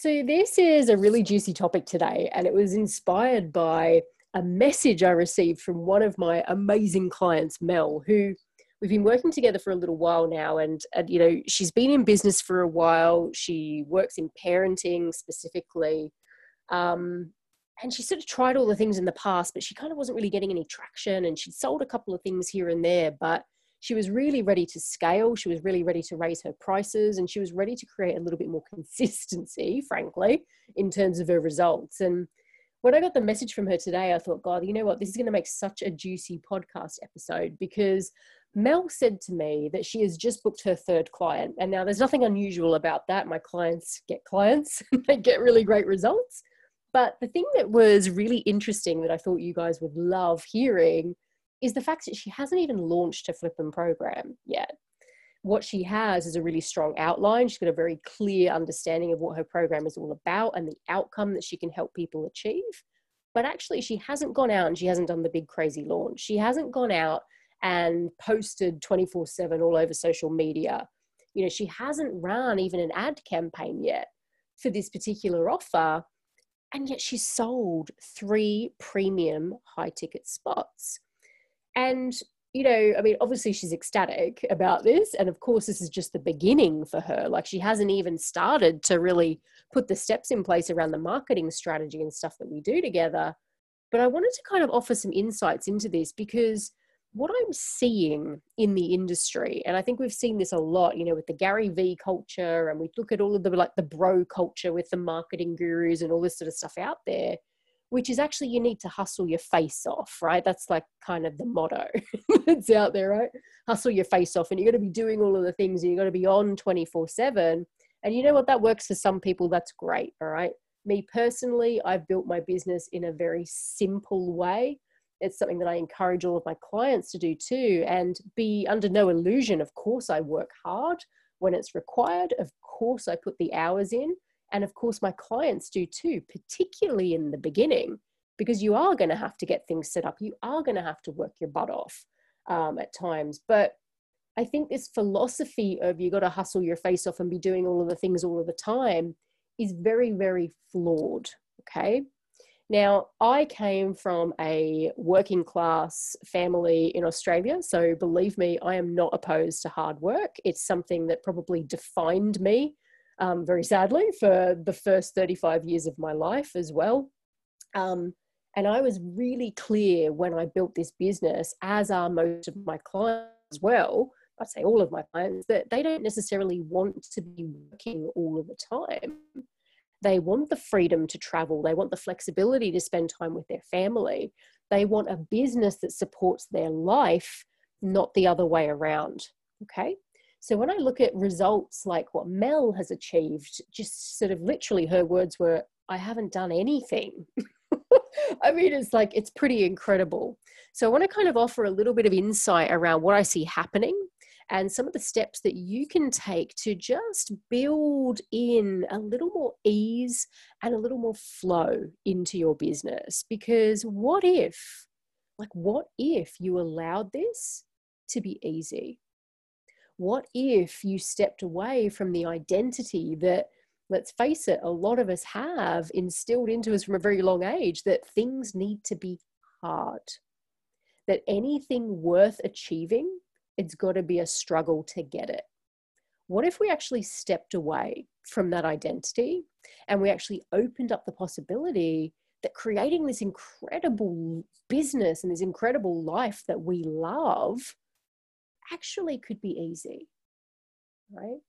So, this is a really juicy topic today, and it was inspired by a message I received from one of my amazing clients, Mel, who we've been working together for a little while now. And, and, you know, she's been in business for a while. She works in parenting specifically. Um, and she sort of tried all the things in the past, but she kind of wasn't really getting any traction. And she'd sold a couple of things here and there, but she was really ready to scale. She was really ready to raise her prices and she was ready to create a little bit more consistency, frankly, in terms of her results. And when I got the message from her today, I thought, God, you know what? This is going to make such a juicy podcast episode because Mel said to me that she has just booked her third client. And now there's nothing unusual about that. My clients get clients, they get really great results. But the thing that was really interesting that I thought you guys would love hearing is the fact that she hasn't even launched her Flippin program yet. What she has is a really strong outline. She's got a very clear understanding of what her program is all about and the outcome that she can help people achieve. But actually, she hasn't gone out and she hasn't done the big crazy launch. She hasn't gone out and posted 24 7 all over social media. You know, she hasn't run even an ad campaign yet for this particular offer. And yet she's sold three premium high ticket spots. And, you know, I mean, obviously she's ecstatic about this. And of course, this is just the beginning for her. Like, she hasn't even started to really put the steps in place around the marketing strategy and stuff that we do together. But I wanted to kind of offer some insights into this because what I'm seeing in the industry, and I think we've seen this a lot, you know, with the Gary V culture, and we look at all of the like the bro culture with the marketing gurus and all this sort of stuff out there which is actually you need to hustle your face off, right? That's like kind of the motto that's out there, right? Hustle your face off. And you're going to be doing all of the things and you're going to be on 24 7. And you know what? That works for some people. That's great, all right? Me personally, I've built my business in a very simple way. It's something that I encourage all of my clients to do too. And be under no illusion. Of course, I work hard when it's required. Of course, I put the hours in and of course, my clients do too, particularly in the beginning, because you are going to have to get things set up. You are going to have to work your butt off um, at times. But I think this philosophy of you got to hustle your face off and be doing all of the things all of the time is very, very flawed. Okay. Now, I came from a working class family in Australia. So believe me, I am not opposed to hard work. It's something that probably defined me um, very sadly, for the first 35 years of my life as well. Um, and I was really clear when I built this business, as are most of my clients as well. I'd say all of my clients that they don't necessarily want to be working all of the time. They want the freedom to travel, they want the flexibility to spend time with their family. They want a business that supports their life, not the other way around. Okay. So when I look at results like what Mel has achieved, just sort of literally her words were, I haven't done anything. I mean, it's like, it's pretty incredible. So I want to kind of offer a little bit of insight around what I see happening and some of the steps that you can take to just build in a little more ease and a little more flow into your business. Because what if, like, what if you allowed this to be easy? What if you stepped away from the identity that let's face it a lot of us have instilled into us from a very long age that things need to be hard that anything worth achieving it's got to be a struggle to get it. What if we actually stepped away from that identity and we actually opened up the possibility that creating this incredible business and this incredible life that we love actually could be easy, right?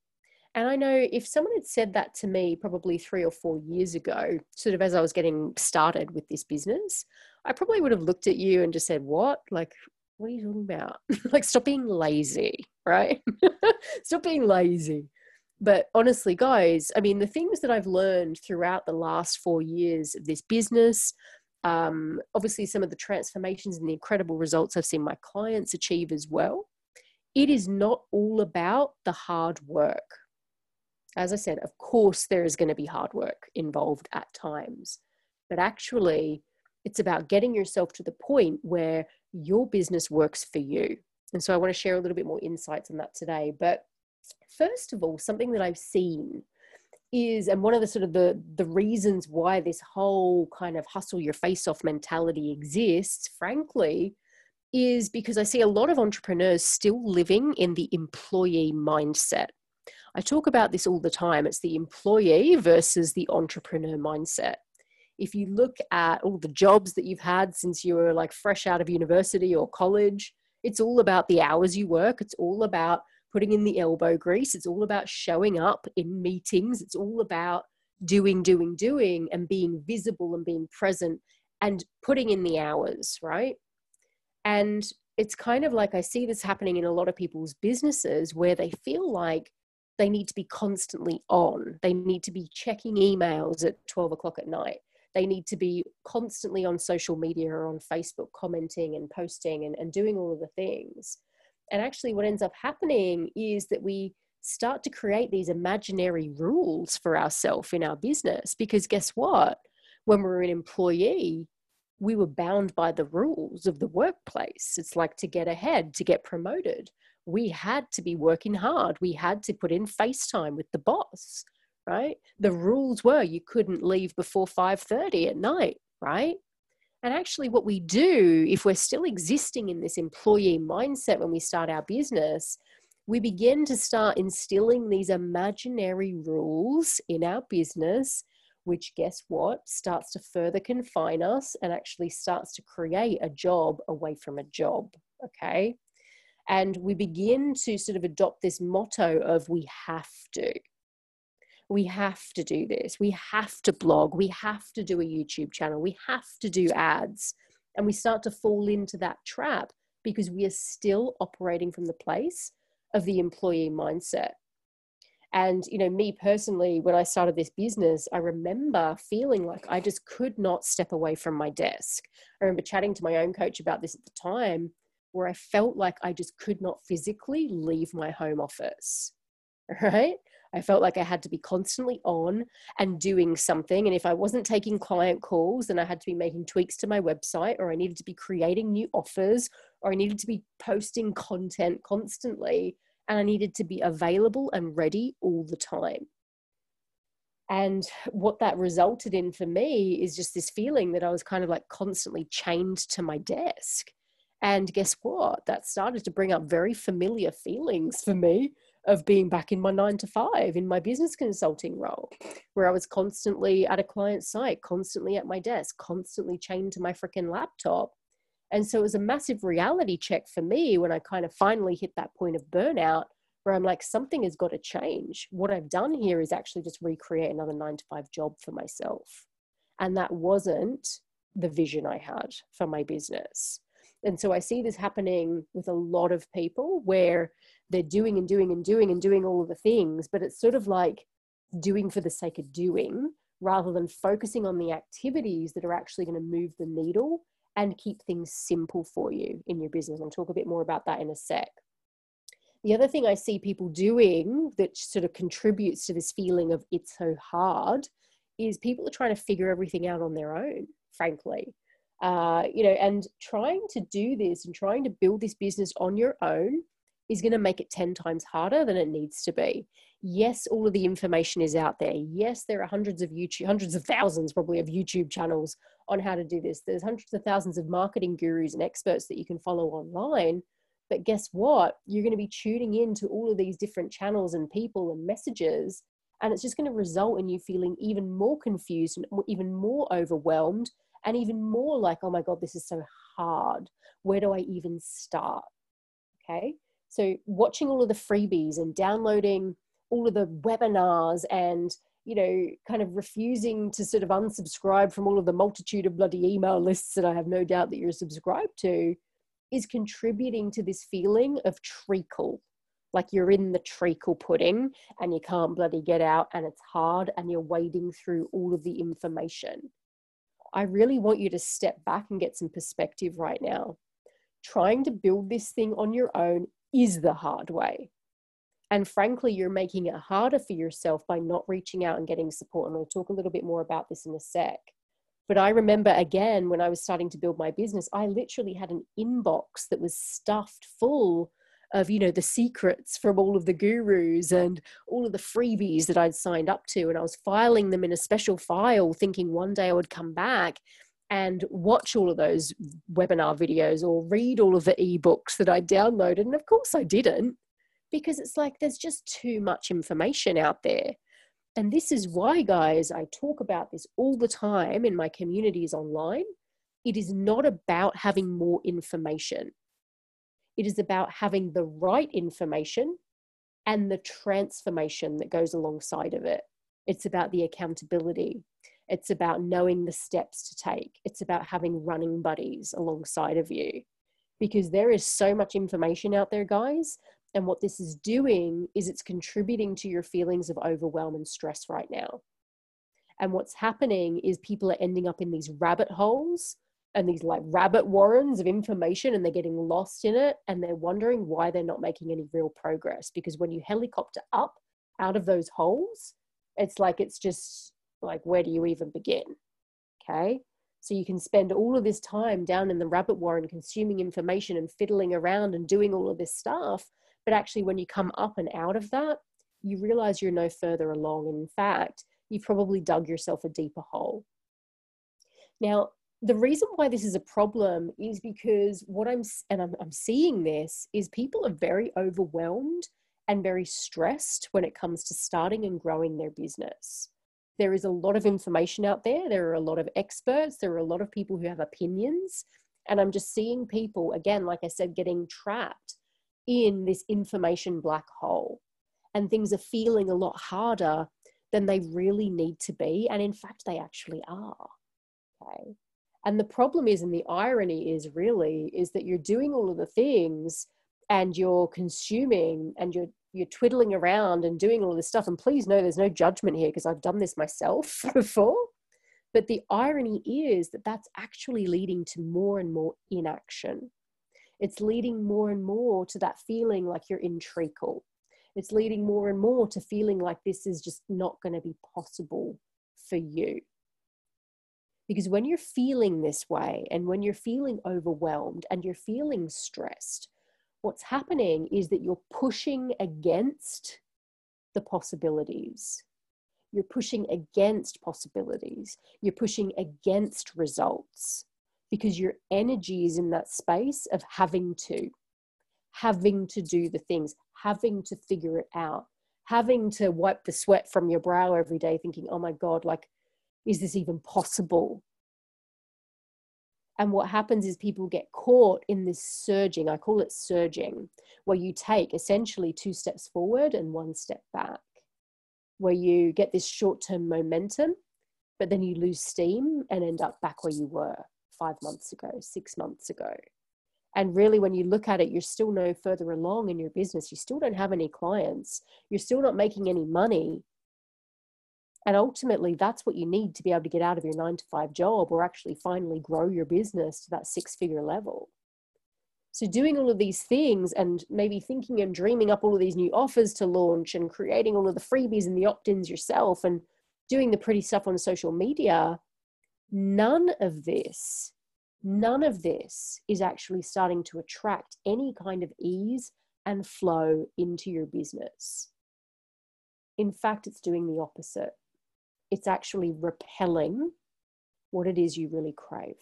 And I know if someone had said that to me probably three or four years ago, sort of as I was getting started with this business, I probably would have looked at you and just said, What? Like, what are you talking about? like, stop being lazy, right? stop being lazy. But honestly, guys, I mean, the things that I've learned throughout the last four years of this business, um, obviously, some of the transformations and the incredible results I've seen my clients achieve as well, it is not all about the hard work. As I said, of course, there is going to be hard work involved at times, but actually, it's about getting yourself to the point where your business works for you. And so I want to share a little bit more insights on that today. But first of all, something that I've seen is and one of the sort of the the reasons why this whole kind of hustle your face off mentality exists frankly is because i see a lot of entrepreneurs still living in the employee mindset i talk about this all the time it's the employee versus the entrepreneur mindset if you look at all the jobs that you've had since you were like fresh out of university or college it's all about the hours you work it's all about putting in the elbow grease. It's all about showing up in meetings. It's all about doing, doing, doing, and being visible and being present and putting in the hours, right? And it's kind of like I see this happening in a lot of people's businesses where they feel like they need to be constantly on. They need to be checking emails at 12 o'clock at night. They need to be constantly on social media or on Facebook commenting and posting and, and doing all of the things. And actually, what ends up happening is that we start to create these imaginary rules for ourselves in our business. Because guess what? When we're an employee, we were bound by the rules of the workplace. It's like to get ahead, to get promoted. We had to be working hard. We had to put in FaceTime with the boss, right? The rules were you couldn't leave before 5:30 at night, right? And actually, what we do, if we're still existing in this employee mindset when we start our business, we begin to start instilling these imaginary rules in our business, which, guess what, starts to further confine us and actually starts to create a job away from a job. Okay. And we begin to sort of adopt this motto of we have to we have to do this. We have to blog. We have to do a YouTube channel. We have to do ads. And we start to fall into that trap because we are still operating from the place of the employee mindset. And, you know, me personally, when I started this business, I remember feeling like I just could not step away from my desk. I remember chatting to my own coach about this at the time, where I felt like I just could not physically leave my home office. Right. I felt like I had to be constantly on and doing something. And if I wasn't taking client calls, then I had to be making tweaks to my website, or I needed to be creating new offers, or I needed to be posting content constantly. And I needed to be available and ready all the time. And what that resulted in for me is just this feeling that I was kind of like constantly chained to my desk. And guess what? That started to bring up very familiar feelings for me of being back in my nine to five in my business consulting role, where I was constantly at a client site, constantly at my desk, constantly chained to my freaking laptop. And so it was a massive reality check for me when I kind of finally hit that point of burnout where I'm like, something has got to change. What I've done here is actually just recreate another nine to five job for myself. And that wasn't the vision I had for my business. And so I see this happening with a lot of people where they're doing and doing and doing and doing all of the things, but it's sort of like doing for the sake of doing rather than focusing on the activities that are actually going to move the needle and keep things simple for you in your business. I'll talk a bit more about that in a sec. The other thing I see people doing that sort of contributes to this feeling of it's so hard is people are trying to figure everything out on their own, frankly. Uh, you know, and trying to do this and trying to build this business on your own is going to make it 10 times harder than it needs to be. Yes, all of the information is out there. Yes, there are hundreds of YouTube, hundreds of thousands probably of YouTube channels on how to do this. There's hundreds of thousands of marketing gurus and experts that you can follow online. But guess what? You're going to be tuning in to all of these different channels and people and messages. And it's just going to result in you feeling even more confused and even more overwhelmed and even more like, oh my God, this is so hard. Where do I even start? Okay. So, watching all of the freebies and downloading all of the webinars and you know, kind of refusing to sort of unsubscribe from all of the multitude of bloody email lists that I have no doubt that you're subscribed to is contributing to this feeling of treacle, like you're in the treacle pudding and you can't bloody get out and it's hard and you're wading through all of the information. I really want you to step back and get some perspective right now. Trying to build this thing on your own is the hard way. And frankly, you're making it harder for yourself by not reaching out and getting support. And we'll talk a little bit more about this in a sec. But I remember again when I was starting to build my business, I literally had an inbox that was stuffed full of you know the secrets from all of the gurus and all of the freebies that I'd signed up to and I was filing them in a special file thinking one day I would come back and watch all of those webinar videos or read all of the ebooks that I downloaded and of course I didn't because it's like there's just too much information out there and this is why guys I talk about this all the time in my communities online it is not about having more information it is about having the right information and the transformation that goes alongside of it. It's about the accountability. It's about knowing the steps to take. It's about having running buddies alongside of you because there is so much information out there, guys. And what this is doing is it's contributing to your feelings of overwhelm and stress right now. And what's happening is people are ending up in these rabbit holes and these like rabbit warrens of information and they're getting lost in it and they're wondering why they're not making any real progress. Because when you helicopter up out of those holes it's like it's just like where do you even begin? Okay? So you can spend all of this time down in the rabbit warren consuming information and fiddling around and doing all of this stuff but actually when you come up and out of that you realize you're no further along in fact you've probably dug yourself a deeper hole now the reason why this is a problem is because what I'm and I'm, I'm seeing this is people are very overwhelmed and very stressed when it comes to starting and growing their business. There is a lot of information out there. There are a lot of experts. There are a lot of people who have opinions. And I'm just seeing people, again, like I said, getting trapped in this information black hole. And things are feeling a lot harder than they really need to be. And in fact, they actually are. Okay. And the problem is, and the irony is really, is that you're doing all of the things and you're consuming and you're you're twiddling around and doing all this stuff. And please know there's no judgment here because I've done this myself before. But the irony is that that's actually leading to more and more inaction. It's leading more and more to that feeling like you're in treacle. It's leading more and more to feeling like this is just not going to be possible for you. Because when you're feeling this way and when you're feeling overwhelmed and you're feeling stressed, what's happening is that you're pushing against the possibilities. You're pushing against possibilities. You're pushing against results because your energy is in that space of having to, having to do the things, having to figure it out, having to wipe the sweat from your brow every day, thinking, oh my God, like is this even possible? And what happens is people get caught in this surging, I call it surging, where you take essentially two steps forward and one step back, where you get this short term momentum, but then you lose steam and end up back where you were five months ago, six months ago. And really, when you look at it, you're still no further along in your business. You still don't have any clients. You're still not making any money. And ultimately, that's what you need to be able to get out of your nine to five job or actually finally grow your business to that six figure level. So, doing all of these things and maybe thinking and dreaming up all of these new offers to launch and creating all of the freebies and the opt ins yourself and doing the pretty stuff on social media, none of this, none of this is actually starting to attract any kind of ease and flow into your business. In fact, it's doing the opposite it's actually repelling what it is you really crave.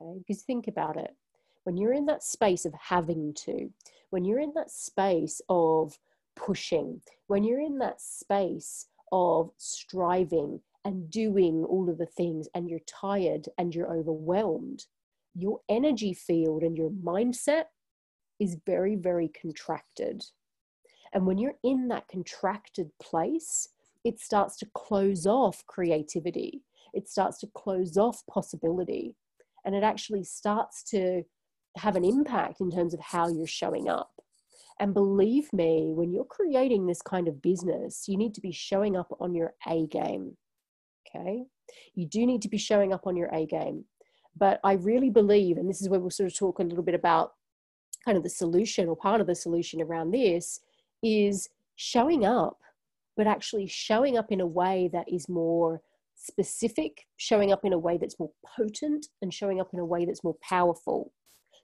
Okay, because think about it. When you're in that space of having to, when you're in that space of pushing, when you're in that space of striving and doing all of the things and you're tired and you're overwhelmed, your energy field and your mindset is very, very contracted. And when you're in that contracted place, it starts to close off creativity. It starts to close off possibility. And it actually starts to have an impact in terms of how you're showing up. And believe me, when you're creating this kind of business, you need to be showing up on your A game. Okay. You do need to be showing up on your A game. But I really believe, and this is where we'll sort of talk a little bit about kind of the solution or part of the solution around this, is showing up, but actually showing up in a way that is more specific, showing up in a way that's more potent, and showing up in a way that's more powerful.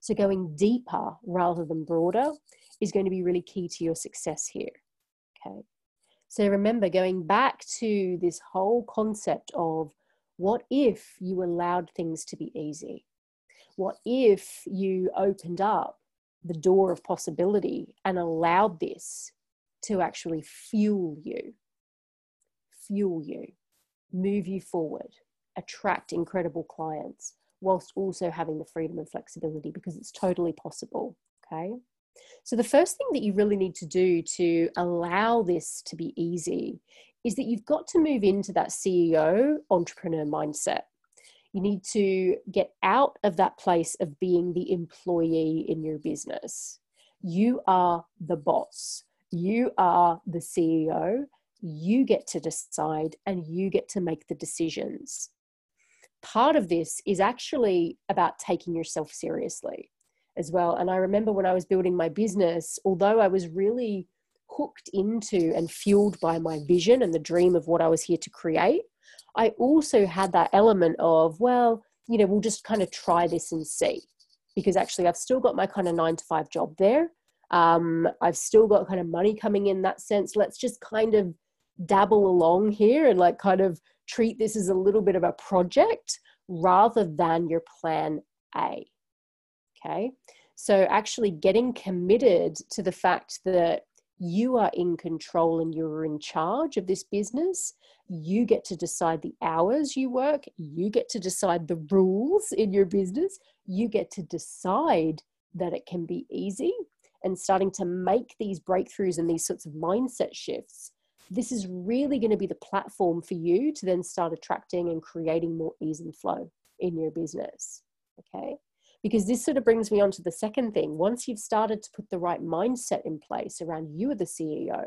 So going deeper rather than broader is going to be really key to your success here. Okay. So remember, going back to this whole concept of what if you allowed things to be easy? What if you opened up the door of possibility and allowed this to actually fuel you? Fuel you, move you forward, attract incredible clients, whilst also having the freedom and flexibility because it's totally possible. Okay. So, the first thing that you really need to do to allow this to be easy is that you've got to move into that CEO entrepreneur mindset. You need to get out of that place of being the employee in your business. You are the boss, you are the CEO, you get to decide and you get to make the decisions. Part of this is actually about taking yourself seriously as well. And I remember when I was building my business, although I was really hooked into and fueled by my vision and the dream of what I was here to create, I also had that element of, well, you know, we'll just kind of try this and see. Because actually, I've still got my kind of nine to five job there. Um, I've still got kind of money coming in that sense. Let's just kind of dabble along here and like kind of treat this as a little bit of a project rather than your plan A. Okay. So actually getting committed to the fact that you are in control and you're in charge of this business. You get to decide the hours you work. You get to decide the rules in your business. You get to decide that it can be easy and starting to make these breakthroughs and these sorts of mindset shifts. This is really going to be the platform for you to then start attracting and creating more ease and flow in your business. Okay because this sort of brings me on to the second thing. Once you've started to put the right mindset in place around you are the CEO,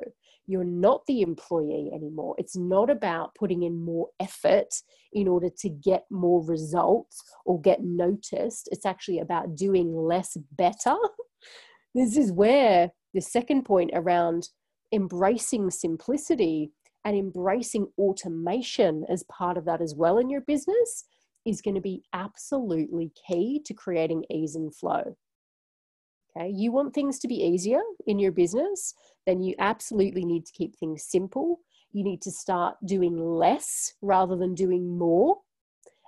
you're not the employee anymore. It's not about putting in more effort in order to get more results or get noticed. It's actually about doing less better. this is where the second point around embracing simplicity and embracing automation as part of that as well in your business is going to be absolutely key to creating ease and flow. Okay, you want things to be easier in your business, then you absolutely need to keep things simple. You need to start doing less rather than doing more.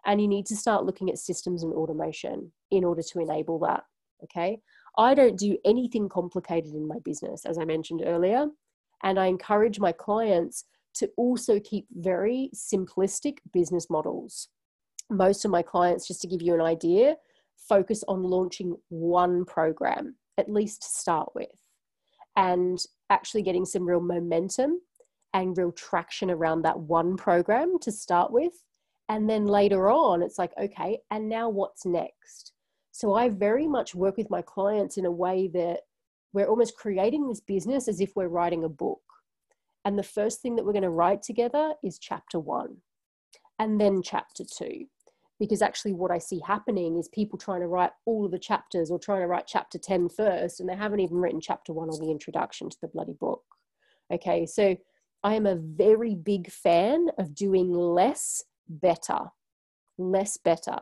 And you need to start looking at systems and automation in order to enable that. Okay, I don't do anything complicated in my business, as I mentioned earlier. And I encourage my clients to also keep very simplistic business models most of my clients, just to give you an idea, focus on launching one program, at least to start with, and actually getting some real momentum and real traction around that one program to start with. And then later on, it's like, okay, and now what's next? So I very much work with my clients in a way that we're almost creating this business as if we're writing a book. And the first thing that we're going to write together is chapter one, and then chapter two because actually what I see happening is people trying to write all of the chapters or trying to write chapter 10 first and they haven't even written chapter 1 or the introduction to the bloody book. Okay, so I am a very big fan of doing less better. Less better.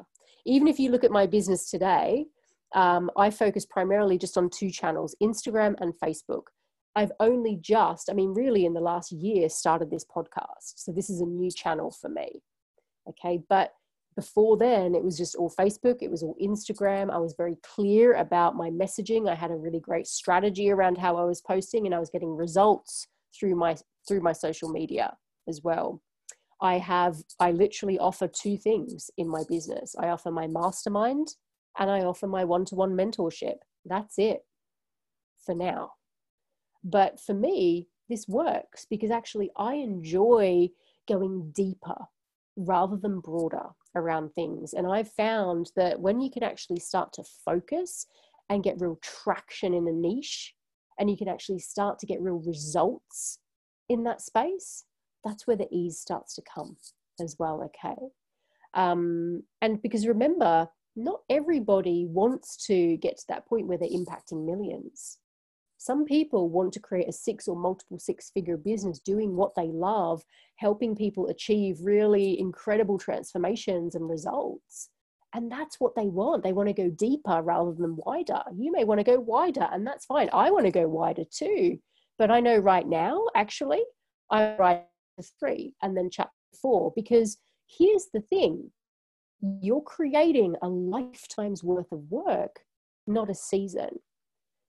Even if you look at my business today, um, I focus primarily just on two channels Instagram and Facebook. I've only just, I mean, really in the last year, started this podcast. So this is a new channel for me. Okay, but before then it was just all facebook it was all instagram. I was very clear about my messaging. I had a really great strategy around how i was posting and i was getting results through my through my social media as well. I have i literally offer two things in my business. I offer my mastermind and i offer my one-to-one mentorship. That's it for now. But for me this works because actually i enjoy going deeper rather than broader around things. And I've found that when you can actually start to focus and get real traction in a niche and you can actually start to get real results in that space, that's where the ease starts to come as well, okay? Um, and because remember, not everybody wants to get to that point where they're impacting millions. Some people want to create a six or multiple six figure business doing what they love, helping people achieve really incredible transformations and results. And that's what they want. They want to go deeper rather than wider. You may want to go wider, and that's fine. I want to go wider too. But I know right now, actually, I write three and then chapter four because here's the thing you're creating a lifetime's worth of work, not a season.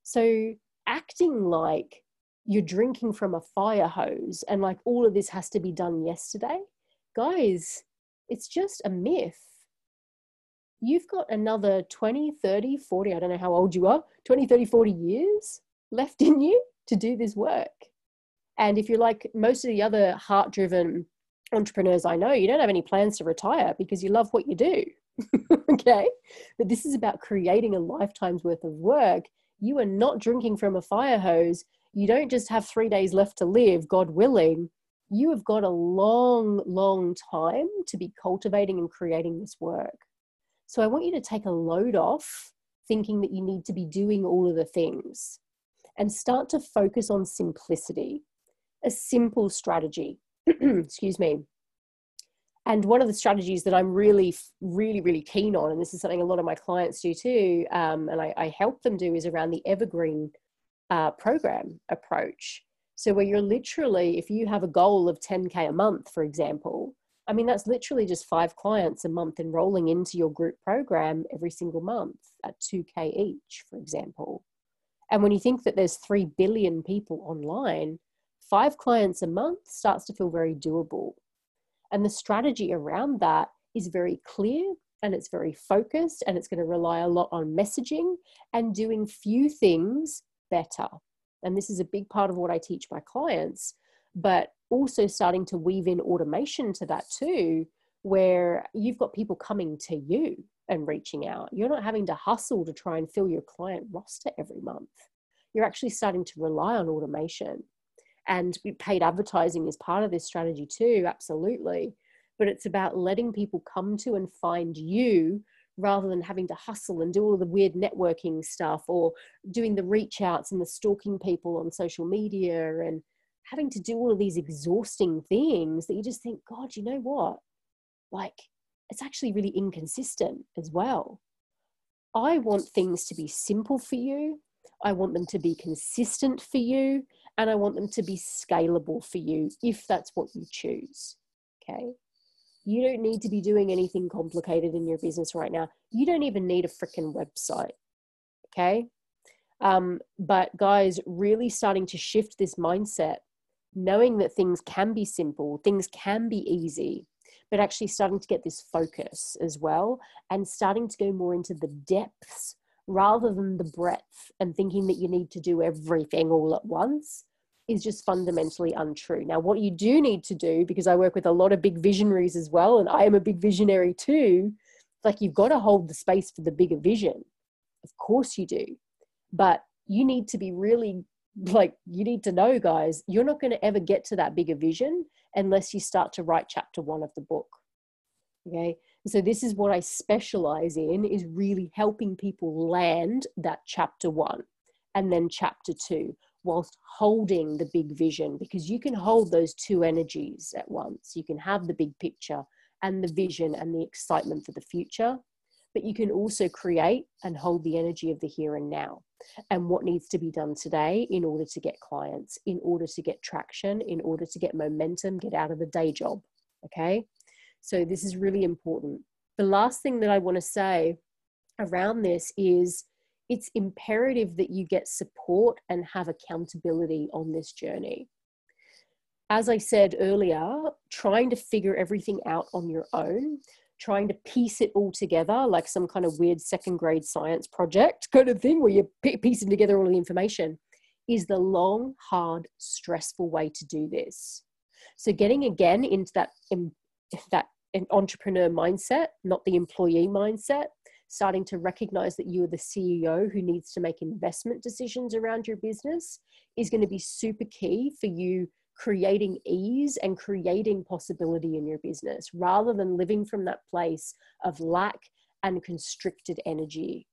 So acting like you're drinking from a fire hose and like all of this has to be done yesterday, guys, it's just a myth. You've got another 20, 30, 40, I don't know how old you are, 20, 30, 40 years left in you to do this work. And if you're like most of the other heart driven entrepreneurs I know, you don't have any plans to retire because you love what you do. okay. But this is about creating a lifetime's worth of work. You are not drinking from a fire hose. You don't just have three days left to live, God willing. You have got a long, long time to be cultivating and creating this work. So I want you to take a load off thinking that you need to be doing all of the things and start to focus on simplicity, a simple strategy excuse me. And one of the strategies that I'm really, really, really keen on, and this is something a lot of my clients do too, um, and I, I, help them do, is around the evergreen uh, program approach. So, where you're literally, if you have a goal of 10K a month, for example, I mean, that's literally just five clients a month enrolling into your group program every single month at 2K each, for example. And when you think that there's 3 billion people online, five clients a month starts to feel very doable. And the strategy around that is very clear and it's very focused and it's going to rely a lot on messaging and doing few things better. And this is a big part of what I teach my clients, but also starting to weave in automation to that too, where you've got people coming to you and reaching out. You're not having to hustle to try and fill your client roster every month. You're actually starting to rely on automation and paid advertising is part of this strategy too absolutely. But it's about letting people come to and find you rather than having to hustle and do all the weird networking stuff or doing the reach outs and the stalking people on social media and having to do all of these exhausting things that you just think god you know what? Like it's actually really inconsistent as well. I want things to be simple for you I want them to be consistent for you and I want them to be scalable for you if that's what you choose. Okay. You don't need to be doing anything complicated in your business right now. You don't even need a freaking website. Okay. Um, but guys, really starting to shift this mindset, knowing that things can be simple, things can be easy, but actually starting to get this focus as well and starting to go more into the depths rather than the breadth and thinking that you need to do everything all at once is just fundamentally untrue. Now, what you do need to do, because I work with a lot of big visionaries as well, and I am a big visionary too, like you've got to hold the space for the bigger vision. Of course you do. But you need to be really like, you need to know, guys, you're not going to ever get to that bigger vision unless you start to write chapter one of the book. Okay so this is what I specialize in is really helping people land that chapter one and then chapter two whilst holding the big vision because you can hold those two energies at once. You can have the big picture and the vision and the excitement for the future, but you can also create and hold the energy of the here and now and what needs to be done today in order to get clients, in order to get traction, in order to get momentum, get out of the day job. Okay. So this is really important. The last thing that I want to say around this is it's imperative that you get support and have accountability on this journey. As I said earlier, trying to figure everything out on your own, trying to piece it all together like some kind of weird second grade science project kind of thing where you're piecing together all the information is the long, hard, stressful way to do this. So getting again into that that entrepreneur mindset, not the employee mindset, starting to recognize that you are the CEO who needs to make investment decisions around your business is going to be super key for you creating ease and creating possibility in your business rather than living from that place of lack and constricted energy.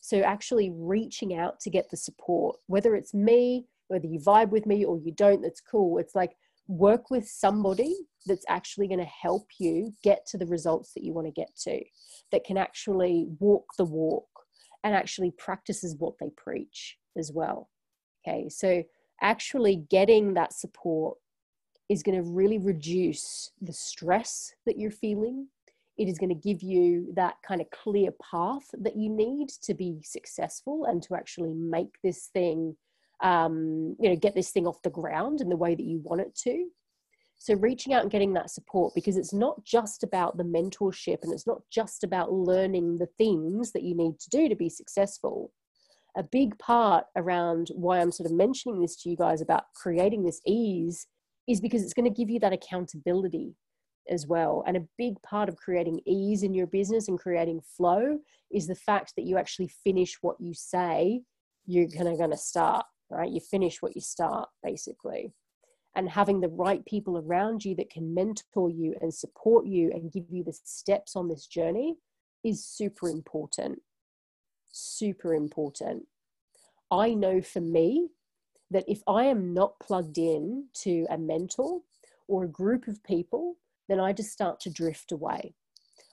So, actually reaching out to get the support, whether it's me, whether you vibe with me or you don't, that's cool. It's like work with somebody that's actually going to help you get to the results that you want to get to, that can actually walk the walk and actually practices what they preach as well. Okay, so actually getting that support is going to really reduce the stress that you're feeling. It is going to give you that kind of clear path that you need to be successful and to actually make this thing um, you know, get this thing off the ground in the way that you want it to. So reaching out and getting that support because it's not just about the mentorship and it's not just about learning the things that you need to do to be successful. A big part around why I'm sort of mentioning this to you guys about creating this ease is because it's going to give you that accountability as well. And a big part of creating ease in your business and creating flow is the fact that you actually finish what you say you're kind of going to start right? You finish what you start, basically. And having the right people around you that can mentor you and support you and give you the steps on this journey is super important. Super important. I know for me that if I am not plugged in to a mentor or a group of people, then I just start to drift away.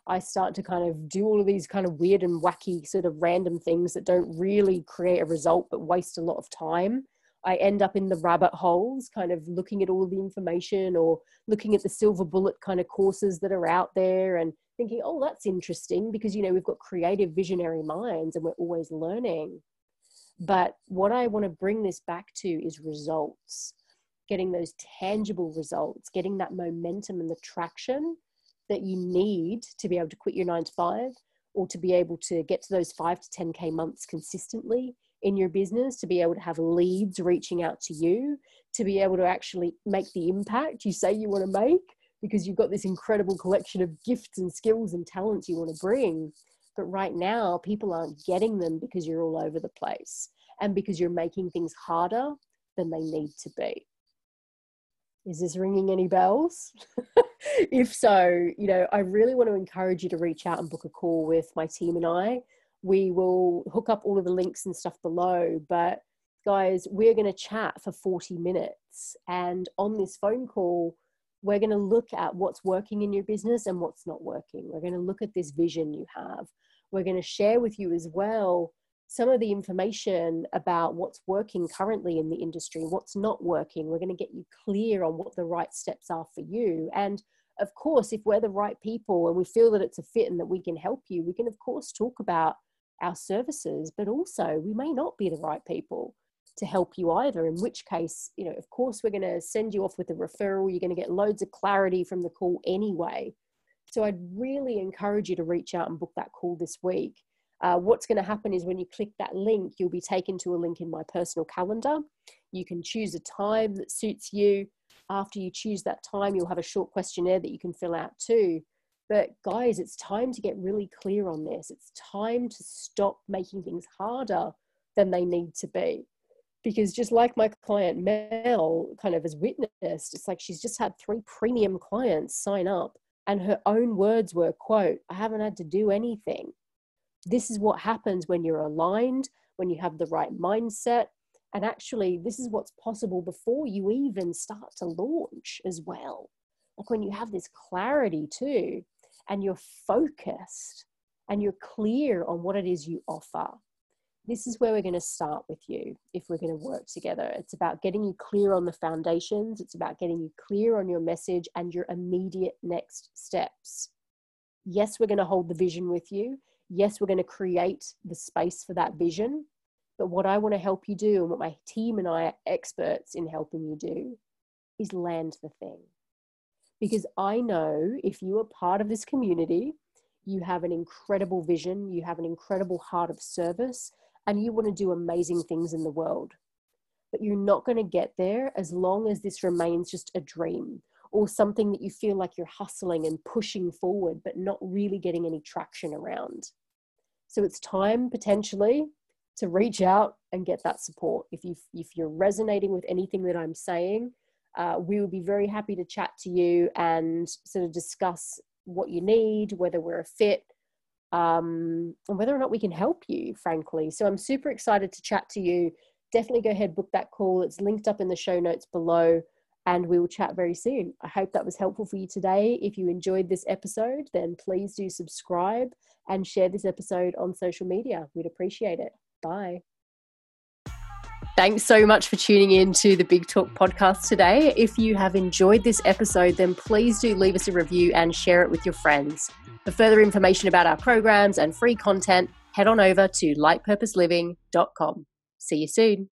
I start to kind of do all of these kind of weird and wacky sort of random things that don't really create a result but waste a lot of time. I end up in the rabbit holes, kind of looking at all the information or looking at the silver bullet kind of courses that are out there and thinking, oh, that's interesting because, you know, we've got creative visionary minds and we're always learning. But what I want to bring this back to is results, getting those tangible results, getting that momentum and the traction that you need to be able to quit your nine to five or to be able to get to those five to 10K months consistently in your business, to be able to have leads reaching out to you, to be able to actually make the impact you say you want to make because you've got this incredible collection of gifts and skills and talents you want to bring. But right now, people aren't getting them because you're all over the place and because you're making things harder than they need to be. Is this ringing any bells? if so, you know, I really want to encourage you to reach out and book a call with my team and I. We will hook up all of the links and stuff below, but guys, we're going to chat for 40 minutes. And on this phone call, we're going to look at what's working in your business and what's not working. We're going to look at this vision you have. We're going to share with you as well some of the information about what's working currently in the industry, what's not working. We're going to get you clear on what the right steps are for you. And of course, if we're the right people and we feel that it's a fit and that we can help you, we can, of course, talk about our services, but also we may not be the right people to help you either. In which case, you know, of course, we're going to send you off with a referral. You're going to get loads of clarity from the call anyway. So I'd really encourage you to reach out and book that call this week. Uh, what's going to happen is when you click that link, you'll be taken to a link in my personal calendar. You can choose a time that suits you. After you choose that time, you'll have a short questionnaire that you can fill out too. But guys, it's time to get really clear on this. It's time to stop making things harder than they need to be. Because just like my client Mel kind of has witnessed, it's like she's just had three premium clients sign up, and her own words were, quote, I haven't had to do anything this is what happens when you're aligned, when you have the right mindset. And actually, this is what's possible before you even start to launch as well. Like when you have this clarity too, and you're focused and you're clear on what it is you offer. This is where we're going to start with you if we're going to work together. It's about getting you clear on the foundations, it's about getting you clear on your message and your immediate next steps. Yes, we're going to hold the vision with you yes, we're going to create the space for that vision. But what I want to help you do, and what my team and I are experts in helping you do, is land the thing. Because I know if you are part of this community, you have an incredible vision, you have an incredible heart of service, and you want to do amazing things in the world. But you're not going to get there as long as this remains just a dream or something that you feel like you're hustling and pushing forward, but not really getting any traction around. So it's time potentially to reach out and get that support. If you if you're resonating with anything that I'm saying, uh, we would be very happy to chat to you and sort of discuss what you need, whether we're a fit, um, and whether or not we can help you, frankly. So I'm super excited to chat to you. Definitely go ahead, book that call. It's linked up in the show notes below, and we will chat very soon. I hope that was helpful for you today. If you enjoyed this episode, then please do subscribe and share this episode on social media. We'd appreciate it. Bye. Thanks so much for tuning in to the Big Talk podcast today. If you have enjoyed this episode, then please do leave us a review and share it with your friends. For further information about our programs and free content, head on over to lightpurposeliving.com. See you soon.